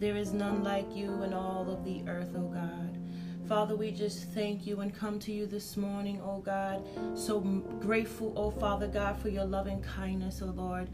There is none like you in all of the earth, O God. Father, we just thank you and come to you this morning, O God. So grateful, O Father God, for your loving kindness, O Lord.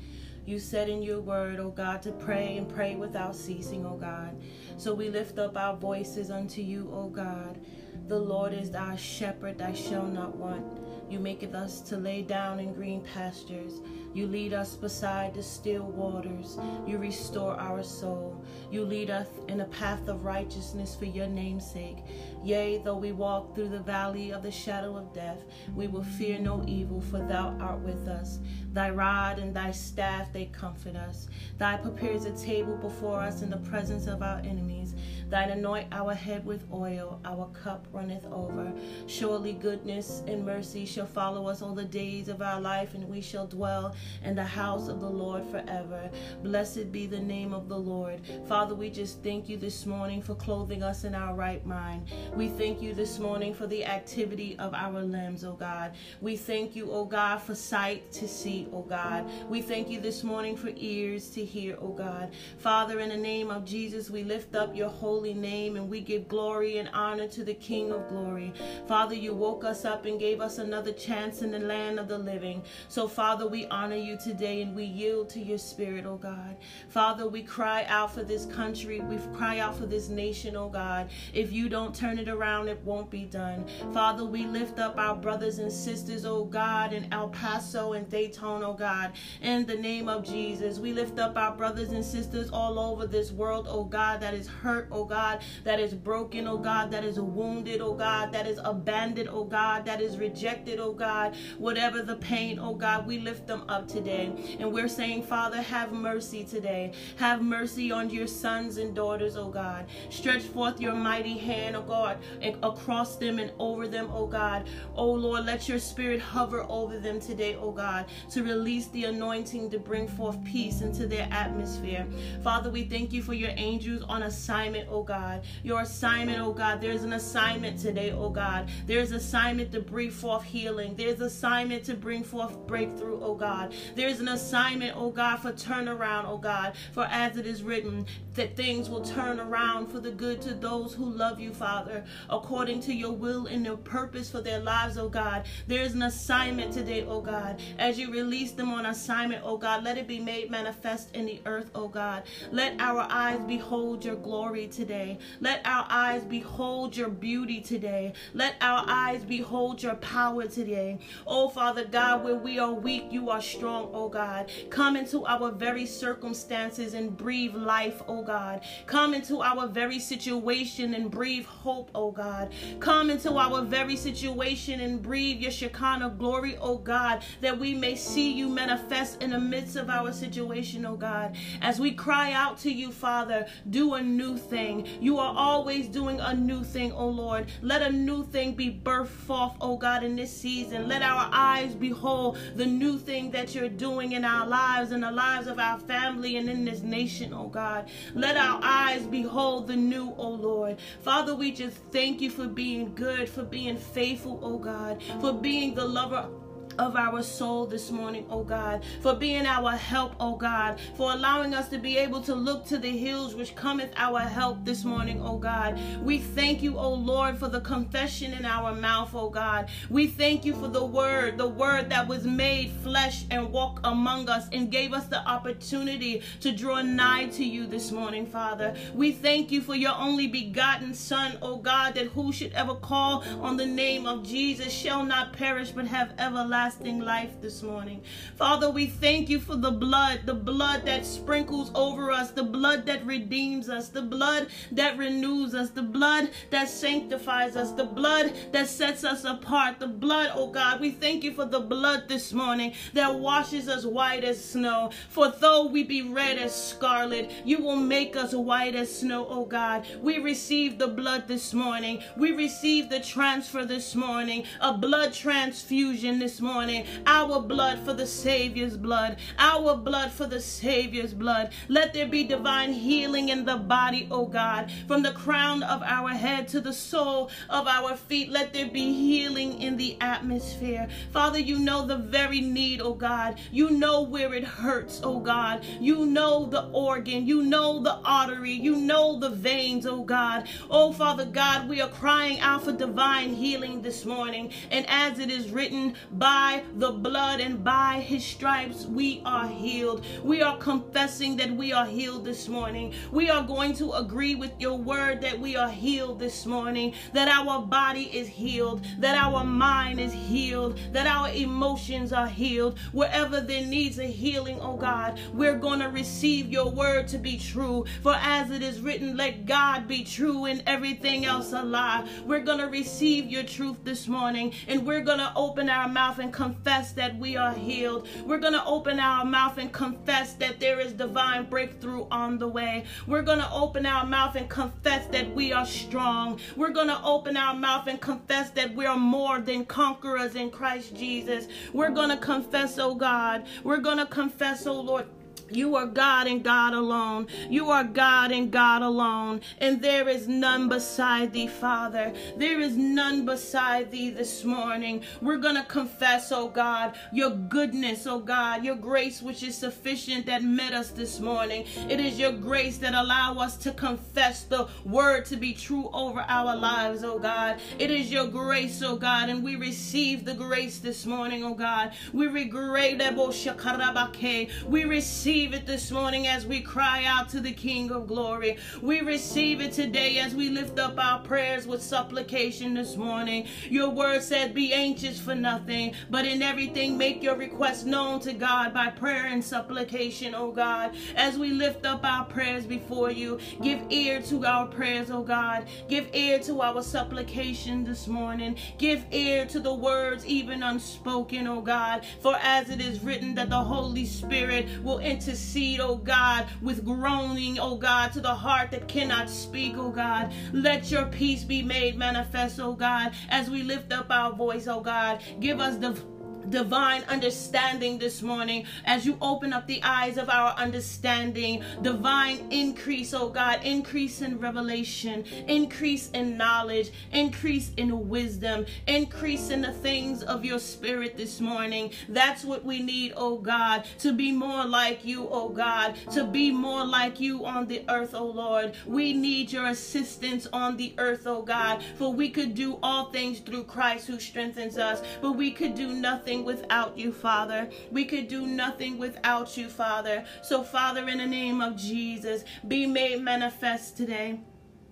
You said in your word, O God, to pray and pray without ceasing, O God. So we lift up our voices unto you, O God. The Lord is our shepherd, I shall not want. You maketh us to lay down in green pastures. You lead us beside the still waters. You restore our soul. You lead us in a path of righteousness for your name's sake. Yea, though we walk through the valley of the shadow of death, we will fear no evil, for thou art with us. Thy rod and thy staff, they comfort us. Thy prepares a table before us in the presence of our enemies. Thine anoint our head with oil, our cup runneth over. Surely goodness and mercy shall follow us all the days of our life, and we shall dwell in the house of the Lord forever. Blessed be the name of the Lord. Father, we just thank you this morning for clothing us in our right mind. We thank you this morning for the activity of our limbs, oh God. We thank you, oh God, for sight to see, oh God. We thank you this morning for ears to hear, O God. Father, in the name of Jesus, we lift up your holy name and we give glory and honor to the King of glory. Father, you woke us up and gave us another chance in the land of the living. So, Father, we honor honor you today and we yield to your spirit, oh God. Father, we cry out for this country. We cry out for this nation, oh God. If you don't turn it around, it won't be done. Father, we lift up our brothers and sisters, oh God, in El Paso and Daytona, oh God. In the name of Jesus, we lift up our brothers and sisters all over this world, oh God, that is hurt, oh God, that is broken, oh God, that is wounded, oh God, that is abandoned, oh God, that is rejected, oh God. Whatever the pain, oh God, we lift them up today. And we're saying, Father, have mercy today. Have mercy on your sons and daughters, oh God. Stretch forth your mighty hand, oh God, across them and over them, oh God. Oh Lord, let your spirit hover over them today, oh God, to release the anointing to bring forth peace into their atmosphere. Father, we thank you for your angels on assignment, oh God. Your assignment, oh God. There's an assignment today, oh God. There's assignment to bring forth healing. There's assignment to bring forth breakthrough, oh God. There's an assignment, oh God, for turnaround, oh God. For as it is written, that things will turn around for the good to those who love you, Father, according to your will and your purpose for their lives, oh God. There's an assignment today, oh God. As you release them on assignment, oh God, let it be made manifest in the earth, oh God. Let our eyes behold your glory today. Let our eyes behold your beauty today. Let our eyes behold your power today. Oh Father God, where we are weak, you are strong strong, oh God. Come into our very circumstances and breathe life, oh God. Come into our very situation and breathe hope, oh God. Come into our very situation and breathe your Shekinah glory, oh God, that we may see you manifest in the midst of our situation, oh God. As we cry out to you, Father, do a new thing. You are always doing a new thing, oh Lord. Let a new thing be birthed forth, oh God, in this season. Let our eyes behold the new thing that you're doing in our lives and the lives of our family and in this nation, oh God. Let our eyes behold the new, O Lord. Father, we just thank you for being good, for being faithful, O God, for being the lover of our soul this morning, oh God, for being our help, oh God, for allowing us to be able to look to the hills which cometh our help this morning, oh God. We thank you, oh Lord, for the confession in our mouth, oh God. We thank you for the word, the word that was made flesh and walk among us and gave us the opportunity to draw nigh to you this morning, Father. We thank you for your only begotten Son, oh God, that who should ever call on the name of Jesus shall not perish but have everlasting everlasting life this morning. Father, we thank you for the blood, the blood that sprinkles over us, the blood that redeems us, the blood that renews us, the blood that sanctifies us, the blood that sets us apart, the blood, oh God. We thank you for the blood this morning that washes us white as snow. For though we be red as scarlet, you will make us white as snow, oh God. We receive the blood this morning. We receive the transfer this morning, a blood transfusion this morning morning. Our blood for the Savior's blood. Our blood for the Savior's blood. Let there be divine healing in the body, oh God, from the crown of our head to the sole of our feet. Let there be healing in the atmosphere. Father, you know the very need, oh God. You know where it hurts, oh God. You know the organ. You know the artery. You know the veins, oh God. Oh, Father God, we are crying out for divine healing this morning. And as it is written, by the blood and by his stripes, we are healed. We are confessing that we are healed this morning. We are going to agree with your word that we are healed this morning, that our body is healed, that our mind is healed, that our emotions are healed. Wherever there needs a healing, oh God, we're going to receive your word to be true. For as it is written, let God be true and everything else a lie. We're going to receive your truth this morning and we're going to open our mouth and confess that we are healed. We're going to open our mouth and confess that there is divine breakthrough on the way. We're going to open our mouth and confess that we are strong. We're going to open our mouth and confess that we are more than conquerors in Christ Jesus. We're going to confess, oh God. We're going to confess, oh Lord you are God and God alone. You are God and God alone. And there is none beside thee, Father. There is none beside thee this morning. We're going to confess, oh God, your goodness, oh God, your grace which is sufficient that met us this morning. It is your grace that allow us to confess the word to be true over our lives, oh God. It is your grace, oh God, and we receive the grace this morning, oh God. We regret, we receive receive it this morning as we cry out to the King of glory. We receive it today as we lift up our prayers with supplication this morning. Your word said, Be anxious for nothing, but in everything make your request known to God by prayer and supplication, O God. As we lift up our prayers before you, give ear to our prayers, O God. Give ear to our supplication this morning. Give ear to the words even unspoken, O God. For as it is written that the Holy Spirit will enter intercede, oh God, with groaning, oh God, to the heart that cannot speak, oh God. Let your peace be made manifest, oh God, as we lift up our voice, oh God. Give us the divine understanding this morning as you open up the eyes of our understanding. Divine increase, oh God, increase in revelation, increase in knowledge, increase in wisdom, increase in the things of your spirit this morning. That's what we need, oh God, to be more like you, oh God, to be more like you on the earth, oh Lord. We need your assistance on the earth, oh God, for we could do all things through Christ who strengthens us, but we could do nothing nothing without you, Father. We could do nothing without you, Father. So, Father, in the name of Jesus, be made manifest today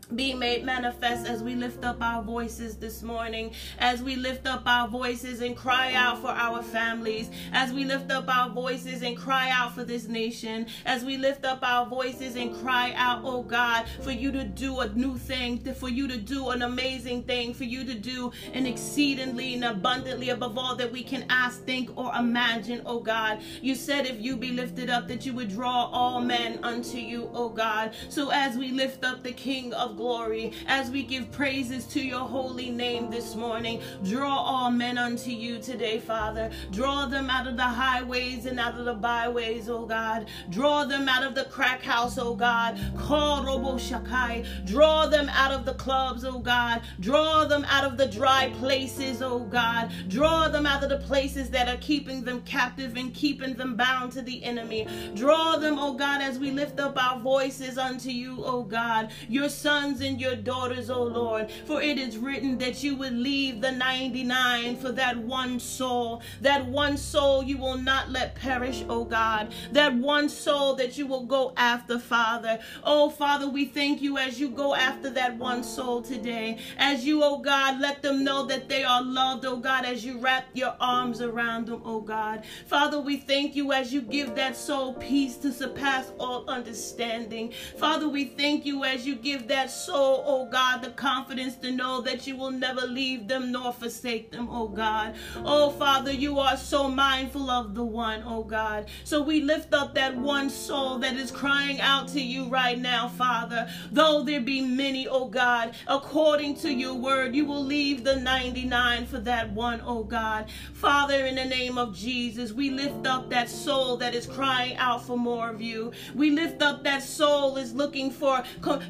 be made manifest as we lift up our voices this morning, as we lift up our voices and cry out for our families, as we lift up our voices and cry out for this nation, as we lift up our voices and cry out, oh God, for you to do a new thing, for you to do an amazing thing, for you to do an exceedingly and abundantly above all that we can ask, think, or imagine, oh God. You said if you be lifted up, that you would draw all men unto you, oh God. So as we lift up the King of glory as we give praises to your holy name this morning. Draw all men unto you today, Father. Draw them out of the highways and out of the byways, oh God. Draw them out of the crack house, oh God. Call Robo Shakai. Draw them out of the clubs, oh God. Draw them out of the dry places, oh God. Draw them out of the places that are keeping them captive and keeping them bound to the enemy. Draw them, oh God, as we lift up our voices unto you, oh God. Your son sons and your daughters, O Lord. For it is written that you would leave the 99 for that one soul. That one soul you will not let perish, O God. That one soul that you will go after, Father. Oh, Father, we thank you as you go after that one soul today. As you, O God, let them know that they are loved, O God, as you wrap your arms around them, O God. Father, we thank you as you give that soul peace to surpass all understanding. Father, we thank you as you give that soul, oh God, the confidence to know that you will never leave them nor forsake them, oh God. Oh Father, you are so mindful of the one, oh God. So we lift up that one soul that is crying out to you right now, Father. Though there be many, oh God, according to your word, you will leave the 99 for that one, oh God. Father, in the name of Jesus, we lift up that soul that is crying out for more of you. We lift up that soul is looking for,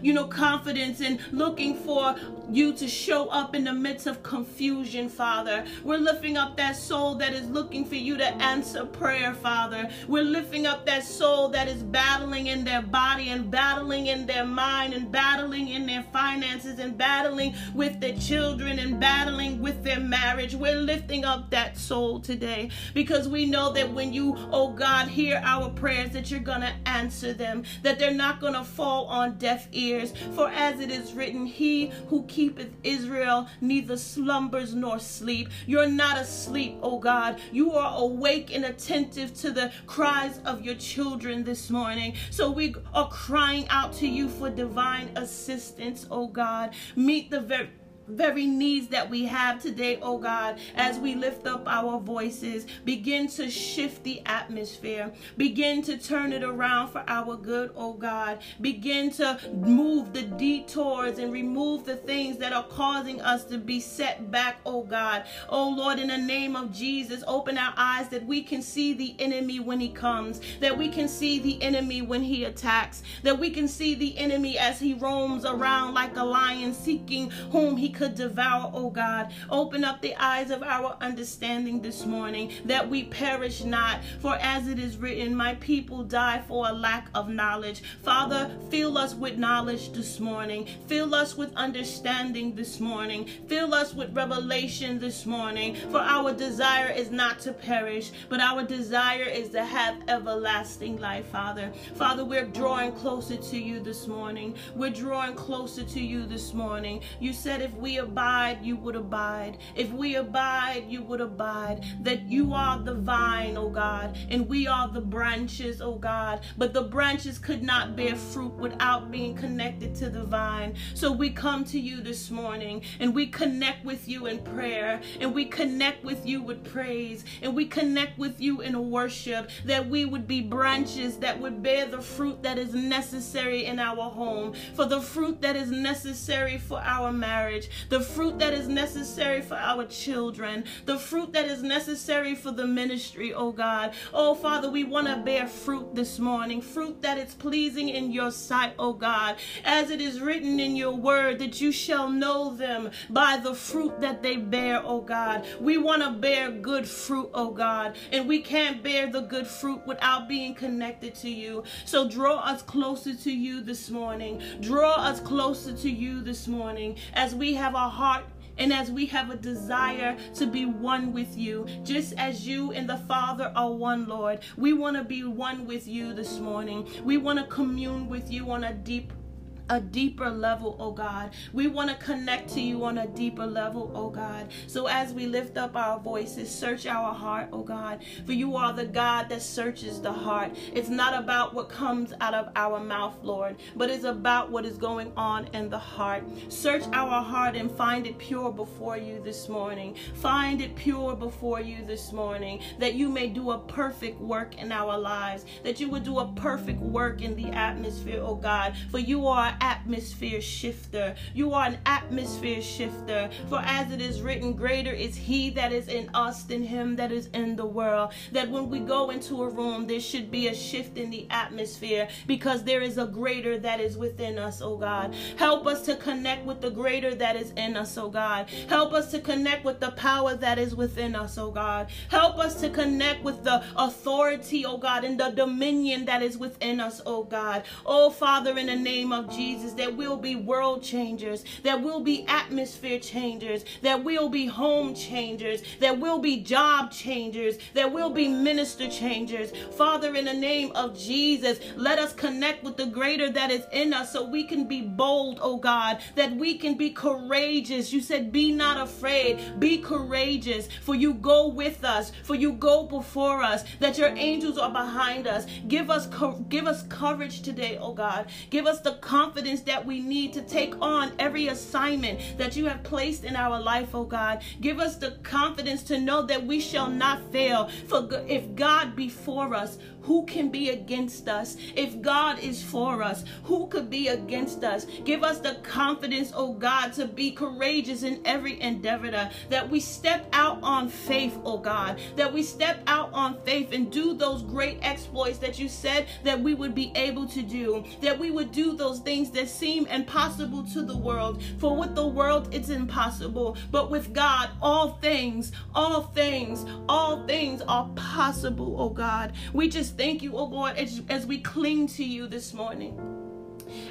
you know, confidence and looking for you to show up in the midst of confusion, Father. We're lifting up that soul that is looking for you to answer prayer, Father. We're lifting up that soul that is battling in their body and battling in their mind and battling in their finances and battling with their children and battling with their marriage. We're lifting up that soul today because we know that when you, oh God, hear our prayers, that you're going to answer them, that they're not going to fall on deaf ears. For as it is written, He who keepeth Israel neither slumbers nor sleep. You're not asleep, oh God. You are awake and attentive to the cries of your children this morning. So we are crying out to you for divine assistance, oh God. Meet the very very needs that we have today, oh God, as we lift up our voices, begin to shift the atmosphere, begin to turn it around for our good, oh God, begin to move the detours and remove the things that are causing us to be set back, oh God. Oh Lord, in the name of Jesus, open our eyes that we can see the enemy when he comes, that we can see the enemy when he attacks, that we can see the enemy as he roams around like a lion seeking whom he could devour, oh God. Open up the eyes of our understanding this morning that we perish not. For as it is written, my people die for a lack of knowledge. Father, fill us with knowledge this morning. Fill us with understanding this morning. Fill us with revelation this morning. For our desire is not to perish, but our desire is to have everlasting life, Father. Father, we're drawing closer to you this morning. We're drawing closer to you this morning. You said if we abide, you would abide. If we abide, you would abide. That you are the vine, oh God, and we are the branches, oh God. But the branches could not bear fruit without being connected to the vine. So we come to you this morning and we connect with you in prayer and we connect with you with praise and we connect with you in worship that we would be branches that would bear the fruit that is necessary in our home, for the fruit that is necessary for our marriage, the fruit that is necessary for our children, the fruit that is necessary for the ministry, oh God. Oh Father, we want to bear fruit this morning, fruit that is pleasing in your sight, oh God, as it is written in your word that you shall know them by the fruit that they bear, oh God. We want to bear good fruit, oh God, and we can't bear the good fruit without being connected to you. So draw us closer to you this morning. Draw us closer to you this morning as we have have a heart and as we have a desire to be one with you, just as you and the Father are one, Lord, we want to be one with you this morning. We want to commune with you on a deep a deeper level, oh God. We want to connect to you on a deeper level, oh God. So as we lift up our voices, search our heart, oh God. For you are the God that searches the heart. It's not about what comes out of our mouth, Lord, but it's about what is going on in the heart. Search our heart and find it pure before you this morning. Find it pure before you this morning, that you may do a perfect work in our lives, that you would do a perfect work in the atmosphere, oh God. For you are atmosphere shifter. You are an atmosphere shifter. For as it is written, greater is he that is in us than him that is in the world. That when we go into a room, there should be a shift in the atmosphere because there is a greater that is within us, oh God. Help us to connect with the greater that is in us, oh God. Help us to connect with the power that is within us, oh God. Help us to connect with the authority, oh God, and the dominion that is within us, oh God. Oh Father, in the name of Jesus. Jesus, that will be world changers, that will be atmosphere changers, that will be home changers, that will be job changers, that will be minister changers. Father, in the name of Jesus, let us connect with the greater that is in us so we can be bold, oh God, that we can be courageous. You said, Be not afraid, be courageous, for you go with us, for you go before us, that your angels are behind us. Give us, give us courage today, oh God. Give us the confidence confidence that we need to take on every assignment that you have placed in our life, oh God. Give us the confidence to know that we shall not fail. For if God be for us, who can be against us? If God is for us, who could be against us? Give us the confidence, oh God, to be courageous in every endeavor, that we step out on faith, oh God, that we step out on faith and do those great exploits that you said that we would be able to do, that we would do those things that seem impossible to the world. For with the world, it's impossible, but with God, all things, all things, all things are possible, oh God. We just thank you, oh Lord, as, as we cling to you this morning.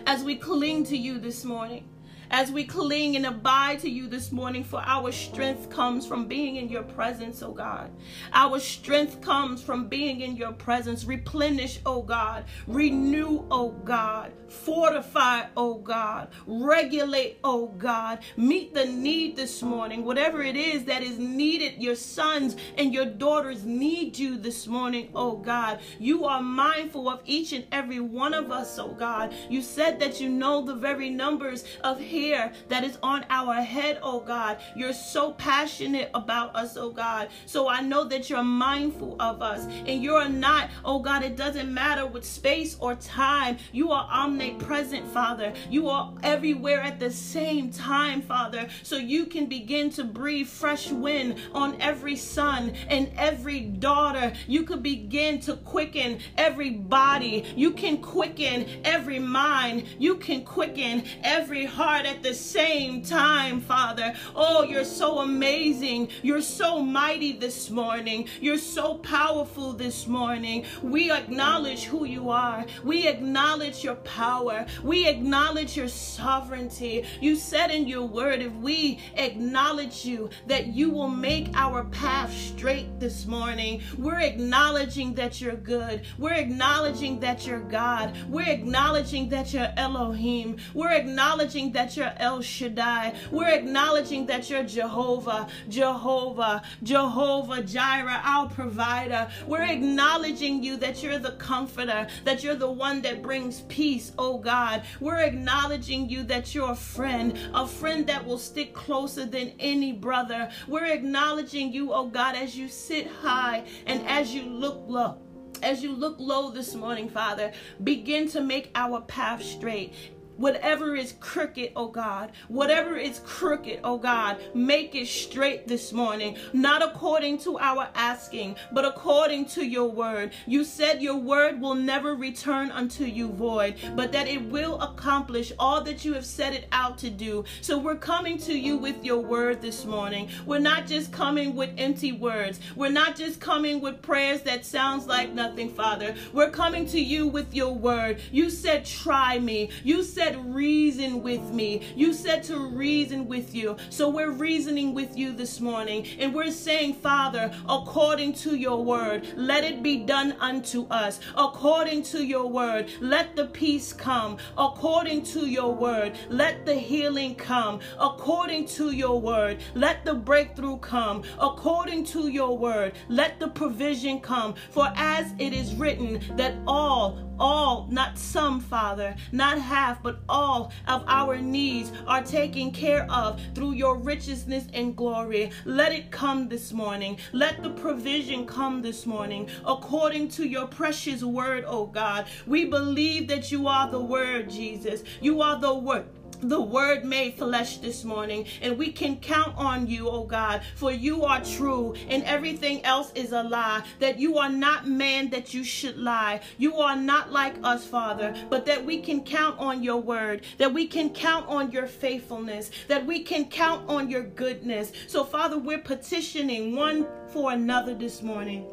As we cling to you this morning as we cling and abide to you this morning, for our strength comes from being in your presence, oh God. Our strength comes from being in your presence. Replenish, oh God. Renew, oh God. Fortify, oh God. Regulate, oh God. Meet the need this morning. Whatever it is that is needed, your sons and your daughters need you this morning, oh God. You are mindful of each and every one of us, oh God. You said that you know the very numbers of hair that is on our head, oh God. You're so passionate about us, oh God. So I know that you're mindful of us and you're not, oh God, it doesn't matter with space or time. You are omnipresent, Father. You are everywhere at the same time, Father. So you can begin to breathe fresh wind on every son and every daughter. You could begin to quicken every body. You can quicken every mind. You can quicken every heart at the same time, Father. Oh, you're so amazing. You're so mighty this morning. You're so powerful this morning. We acknowledge who you are. We acknowledge your power. We acknowledge your sovereignty. You said in your word, if we acknowledge you, that you will make our path straight this morning. We're acknowledging that you're good. We're acknowledging that you're God. We're acknowledging that you're Elohim. We're acknowledging that you're you're El Shaddai. We're acknowledging that you're Jehovah, Jehovah, Jehovah Jireh, our provider. We're acknowledging you that you're the comforter, that you're the one that brings peace, oh God. We're acknowledging you that you're a friend, a friend that will stick closer than any brother. We're acknowledging you, oh God, as you sit high and as you look low as you look low this morning, Father, begin to make our path straight. Whatever is crooked, oh God, whatever is crooked, oh God, make it straight this morning, not according to our asking, but according to your word. You said your word will never return unto you void, but that it will accomplish all that you have set it out to do. So we're coming to you with your word this morning. We're not just coming with empty words. We're not just coming with prayers that sounds like nothing, Father. We're coming to you with your word. You said, try me. You said, said, reason with me. You said to reason with you. So we're reasoning with you this morning. And we're saying, Father, according to your word, let it be done unto us. According to your word, let the peace come. According to your word, let the healing come. According to your word, let the breakthrough come. According to your word, let the provision come. For as it is written, that all, all, not some, Father, not half, but all of our needs are taken care of through your richness and glory. Let it come this morning. Let the provision come this morning according to your precious word, oh God. We believe that you are the word, Jesus. You are the word the word made flesh this morning and we can count on you oh god for you are true and everything else is a lie that you are not man that you should lie. You are not like us father but that we can count on your word that we can count on your faithfulness that we can count on your goodness. So father we're petitioning one for another this morning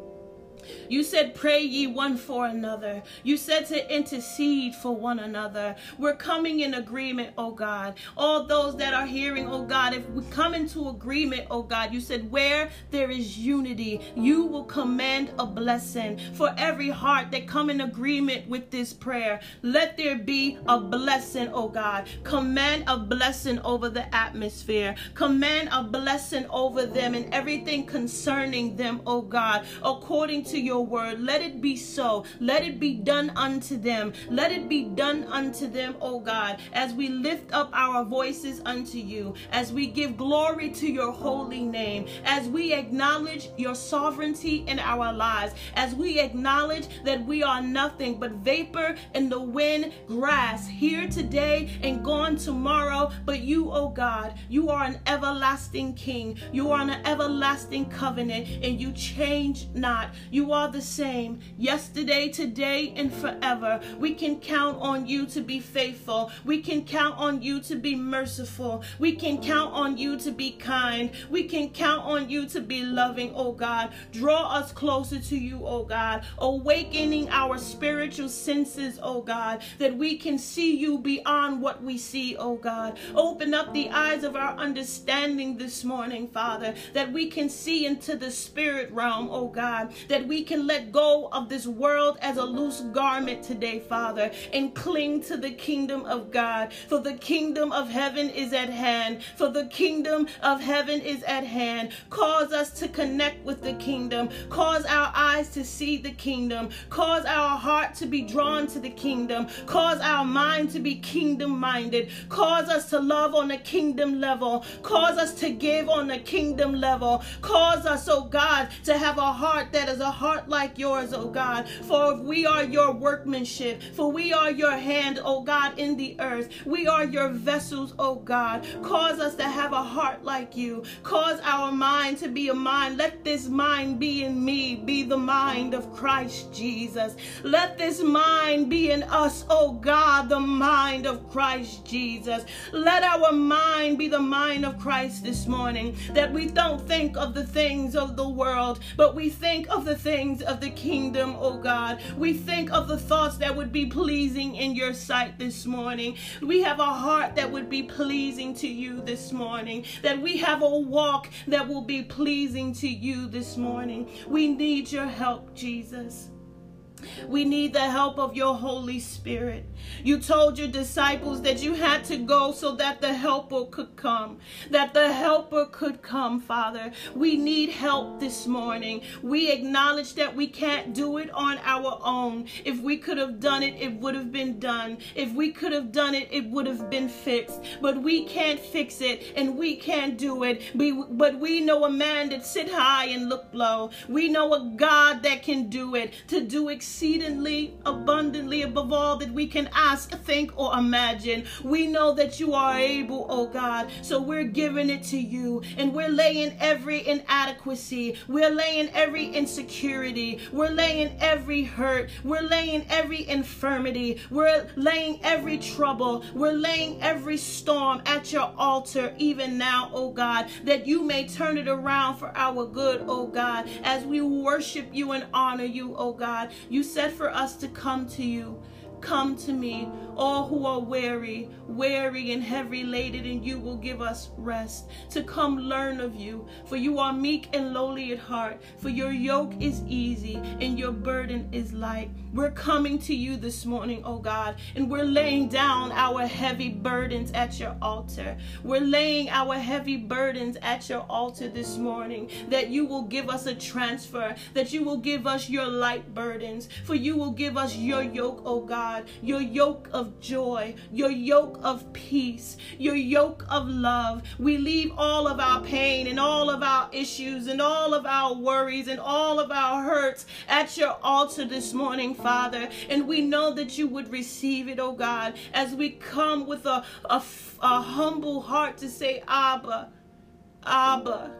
you said, Pray ye one for another. You said to intercede for one another. We're coming in agreement, oh God. All those that are hearing, oh God, if we come into agreement, oh God, you said, Where there is unity, you will command a blessing. For every heart that come in agreement with this prayer, let there be a blessing, oh God. Command a blessing over the atmosphere. Command a blessing over them and everything concerning them, oh God, according to your word. Let it be so. Let it be done unto them. Let it be done unto them, O God, as we lift up our voices unto you, as we give glory to your holy name, as we acknowledge your sovereignty in our lives, as we acknowledge that we are nothing but vapor in the wind, grass, here today and gone tomorrow. But you, O God, you are an everlasting King. You are an everlasting covenant, and you change not. You are the same yesterday, today, and forever. We can count on you to be faithful. We can count on you to be merciful. We can count on you to be kind. We can count on you to be loving, oh God. Draw us closer to you, oh God. Awakening our spiritual senses, oh God, that we can see you beyond what we see, oh God. Open up the eyes of our understanding this morning, Father, that we can see into the spirit realm, oh God, that we can let go of this world as a loose garment today, Father, and cling to the kingdom of God. For the kingdom of heaven is at hand. For the kingdom of heaven is at hand. Cause us to connect with the kingdom. Cause our eyes to see the kingdom. Cause our heart to be drawn to the kingdom. Cause our mind to be kingdom minded. Cause us to love on the kingdom level. Cause us to give on the kingdom level. Cause us, oh God, to have a heart that is a heart like yours, oh God. For we are your workmanship. For we are your hand, oh God, in the earth. We are your vessels, oh God. Cause us to have a heart like you. Cause our mind to be a mind. Let this mind be in me, be the mind of Christ Jesus. Let this mind be in us, oh God, the mind of Christ Jesus. Let our mind be the mind of Christ this morning, that we don't think of the things of the world, but we think of the things of the kingdom, oh God. We think of the thoughts that would be pleasing in your sight this morning. We have a heart that would be pleasing to you this morning, that we have a walk that will be pleasing to you this morning. We need your help, Jesus. We need the help of your Holy Spirit. You told your disciples that you had to go so that the helper could come, that the helper could come, Father. We need help this morning. We acknowledge that we can't do it on our own. If we could have done it, it would have been done. If we could have done it, it would have been fixed. But we can't fix it and we can't do it. But we know a man that sit high and look low. We know a God that can do it, to do exceedingly abundantly above all that we can ask, think, or imagine. We know that you are able, oh God. So we're giving it to you and we're laying every inadequacy, we're laying every insecurity, we're laying every hurt, we're laying every infirmity, we're laying every trouble, we're laying every storm at your altar, even now, oh God, that you may turn it around for our good, oh God, as we worship you and honor you, oh God. You said for us to come to you. Come to me, all who are weary, weary and heavy laden, and you will give us rest. To come learn of you, for you are meek and lowly at heart, for your yoke is easy and your burden is light. We're coming to you this morning, oh God, and we're laying down our heavy burdens at your altar. We're laying our heavy burdens at your altar this morning, that you will give us a transfer, that you will give us your light burdens, for you will give us your yoke, oh God, your yoke of joy, your yoke of peace, your yoke of love. We leave all of our pain and all of our issues and all of our worries and all of our hurts at your altar this morning, Father. And we know that you would receive it, oh God, as we come with a, a, a humble heart to say, Abba, Abba,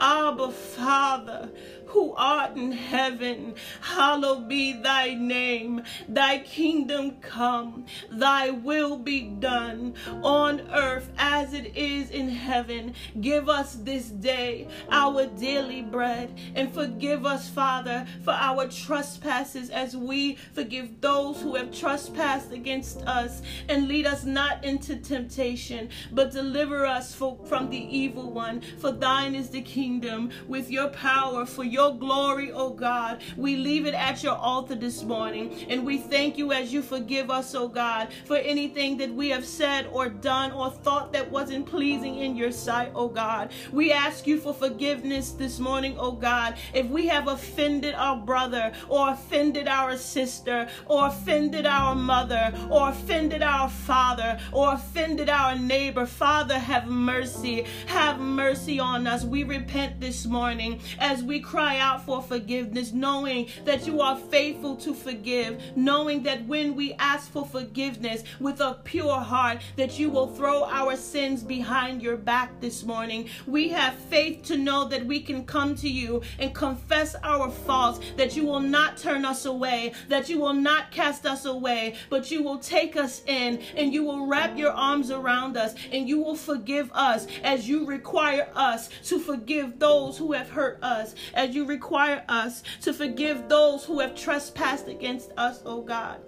Abba, Father who art in heaven, hallowed be thy name. Thy kingdom come, thy will be done on earth as it is in heaven. Give us this day our daily bread and forgive us, Father, for our trespasses as we forgive those who have trespassed against us. And lead us not into temptation, but deliver us from the evil one. For thine is the kingdom, with your power, for your glory, oh God. We leave it at your altar this morning. And we thank you as you forgive us, oh God, for anything that we have said or done or thought that wasn't pleasing in your sight, oh God. We ask you for forgiveness this morning, oh God. If we have offended our brother or offended our sister or offended our mother or offended our father or offended our neighbor, Father, have mercy. Have mercy on us. We repent this morning as we cry out for forgiveness, knowing that you are faithful to forgive, knowing that when we ask for forgiveness with a pure heart, that you will throw our sins behind your back this morning. We have faith to know that we can come to you and confess our faults, that you will not turn us away, that you will not cast us away, but you will take us in and you will wrap your arms around us and you will forgive us as you require us to forgive those who have hurt us, as you require us to forgive those who have trespassed against us, oh God.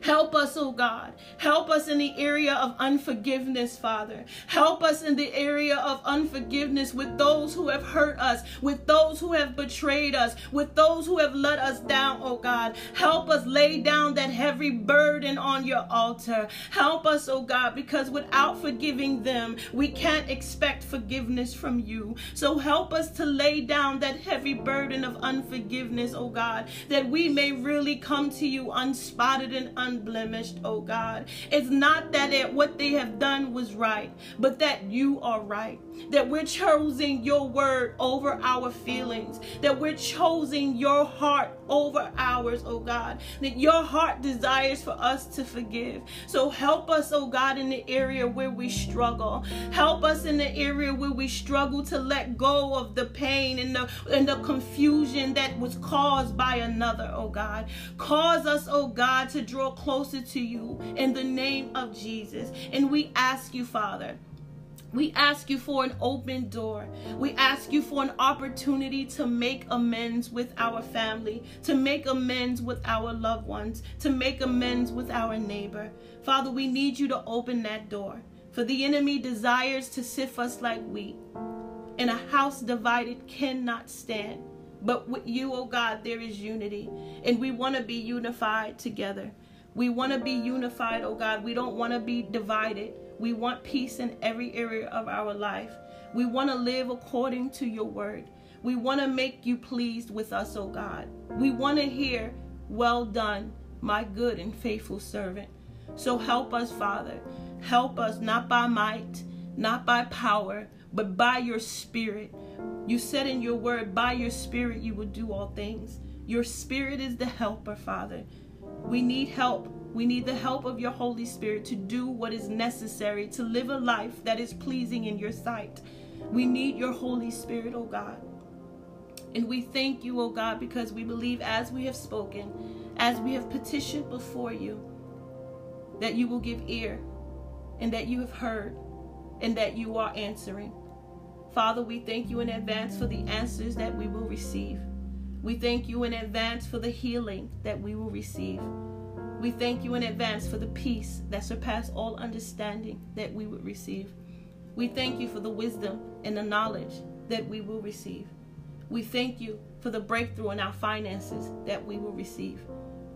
Help us, oh God. Help us in the area of unforgiveness, Father. Help us in the area of unforgiveness with those who have hurt us, with those who have betrayed us, with those who have let us down, oh God. Help us lay down that heavy burden on your altar. Help us, oh God, because without forgiving them, we can't expect forgiveness from you. So help us to lay down that heavy burden of unforgiveness, oh God, that we may really come to you unspotted and un unblemished, oh God. It's not that it, what they have done was right, but that you are right. That we're choosing your word over our feelings. That we're choosing your heart over ours, oh God. That your heart desires for us to forgive. So help us, oh God, in the area where we struggle. Help us in the area where we struggle to let go of the pain and the and the confusion that was caused by another, oh God. Cause us, oh God, to draw closer to you in the name of Jesus. And we ask you, Father, we ask you for an open door. We ask you for an opportunity to make amends with our family, to make amends with our loved ones, to make amends with our neighbor. Father, we need you to open that door. For the enemy desires to sift us like wheat, and a house divided cannot stand. But with you, oh God, there is unity, and we want to be unified together. We want to be unified, oh God. We don't want to be divided. We want peace in every area of our life. We want to live according to your word. We want to make you pleased with us, oh God. We want to hear, Well done, my good and faithful servant. So help us, Father. Help us not by might, not by power, but by your spirit. You said in your word, by your spirit you will do all things. Your spirit is the helper, Father. We need help. We need the help of your Holy Spirit to do what is necessary to live a life that is pleasing in your sight. We need your Holy Spirit, oh God. And we thank you, oh God, because we believe as we have spoken, as we have petitioned before you, that you will give ear and that you have heard and that you are answering. Father, we thank you in advance for the answers that we will receive. We thank you in advance for the healing that we will receive. We thank you in advance for the peace that surpasses all understanding that we would receive. We thank you for the wisdom and the knowledge that we will receive. We thank you for the breakthrough in our finances that we will receive.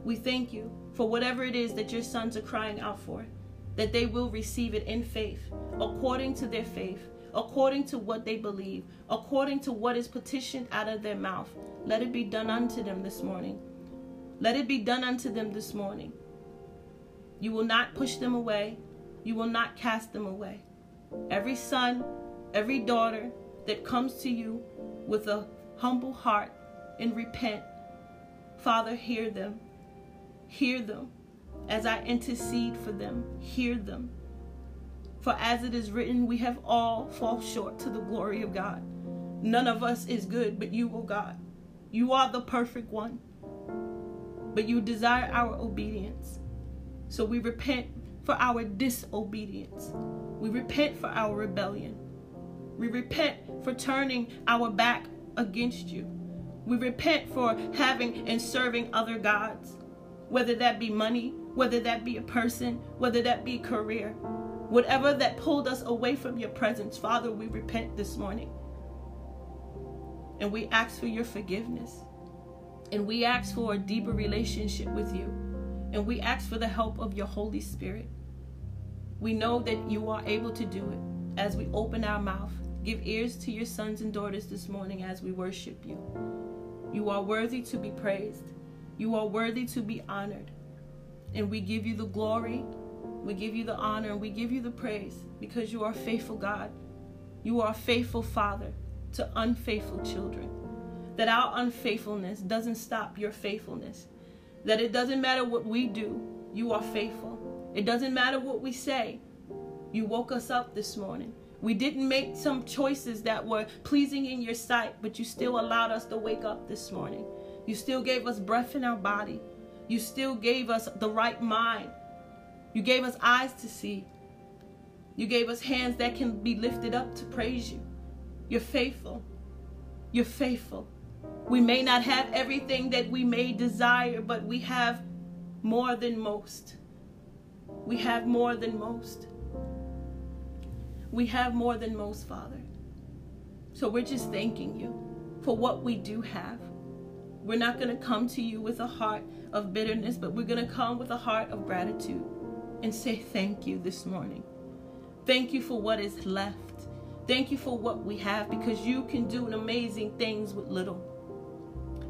We thank you for whatever it is that your sons are crying out for, that they will receive it in faith, according to their faith, according to what they believe, according to what is petitioned out of their mouth. Let it be done unto them this morning. Let it be done unto them this morning. You will not push them away. You will not cast them away. Every son, every daughter that comes to you with a humble heart and repent, Father, hear them. Hear them as I intercede for them. Hear them. For as it is written, we have all fall short to the glory of God. None of us is good, but you, O oh God. You are the perfect one. But you desire our obedience. So we repent for our disobedience. We repent for our rebellion. We repent for turning our back against you. We repent for having and serving other gods, whether that be money, whether that be a person, whether that be career. Whatever that pulled us away from your presence, Father, we repent this morning. And we ask for your forgiveness. And we ask for a deeper relationship with you. And we ask for the help of your Holy Spirit. We know that you are able to do it as we open our mouth. Give ears to your sons and daughters this morning as we worship you. You are worthy to be praised. You are worthy to be honored. And we give you the glory, we give you the honor, and we give you the praise because you are faithful God. You are a faithful Father to unfaithful children. That our unfaithfulness doesn't stop your faithfulness. That it doesn't matter what we do, you are faithful. It doesn't matter what we say. You woke us up this morning. We didn't make some choices that were pleasing in your sight, but you still allowed us to wake up this morning. You still gave us breath in our body. You still gave us the right mind. You gave us eyes to see. You gave us hands that can be lifted up to praise you. You're faithful. You're faithful. We may not have everything that we may desire, but we have more than most. We have more than most. We have more than most, Father. So we're just thanking you for what we do have. We're not going to come to you with a heart of bitterness, but we're going to come with a heart of gratitude and say thank you this morning. Thank you for what is left. Thank you for what we have because you can do amazing things with little.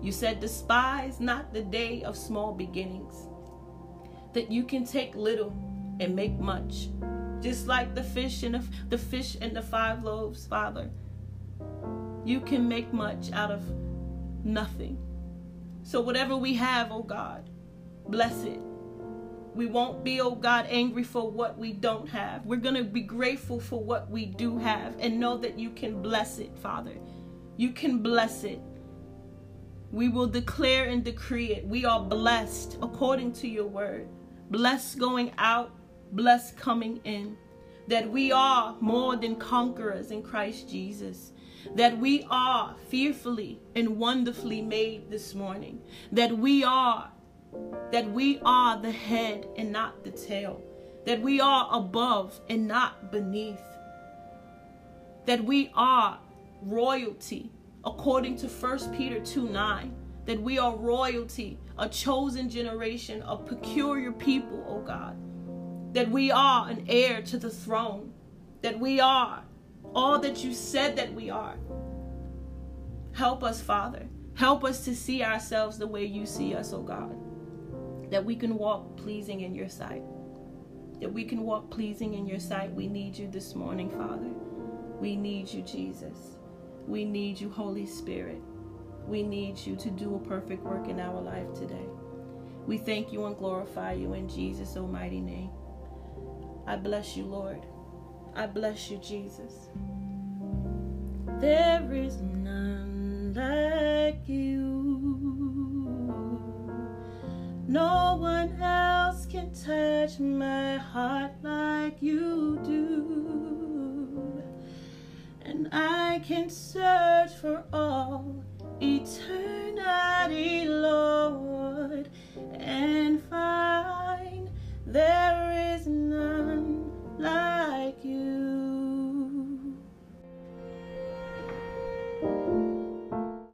You said, despise not the day of small beginnings. That you can take little and make much. Just like the fish and the, the fish and the five loaves, Father. You can make much out of nothing. So whatever we have, oh God, bless it. We won't be, oh God, angry for what we don't have. We're going to be grateful for what we do have and know that you can bless it, Father. You can bless it. We will declare and decree it. We are blessed according to your word. Blessed going out, blessed coming in. That we are more than conquerors in Christ Jesus that we are fearfully and wonderfully made this morning, that we are that we are the head and not the tail, that we are above and not beneath, that we are royalty according to 1 Peter 2 9, that we are royalty, a chosen generation, a peculiar people, oh God, that we are an heir to the throne, that we are all that you said that we are. Help us, Father. Help us to see ourselves the way you see us, oh God. That we can walk pleasing in your sight. That we can walk pleasing in your sight. We need you this morning, Father. We need you, Jesus. We need you, Holy Spirit. We need you to do a perfect work in our life today. We thank you and glorify you in Jesus' almighty name. I bless you, Lord. I bless you, Jesus. There is none like you. No one else can touch my heart like you do. And I can search for all eternity, Lord, and find there is none like.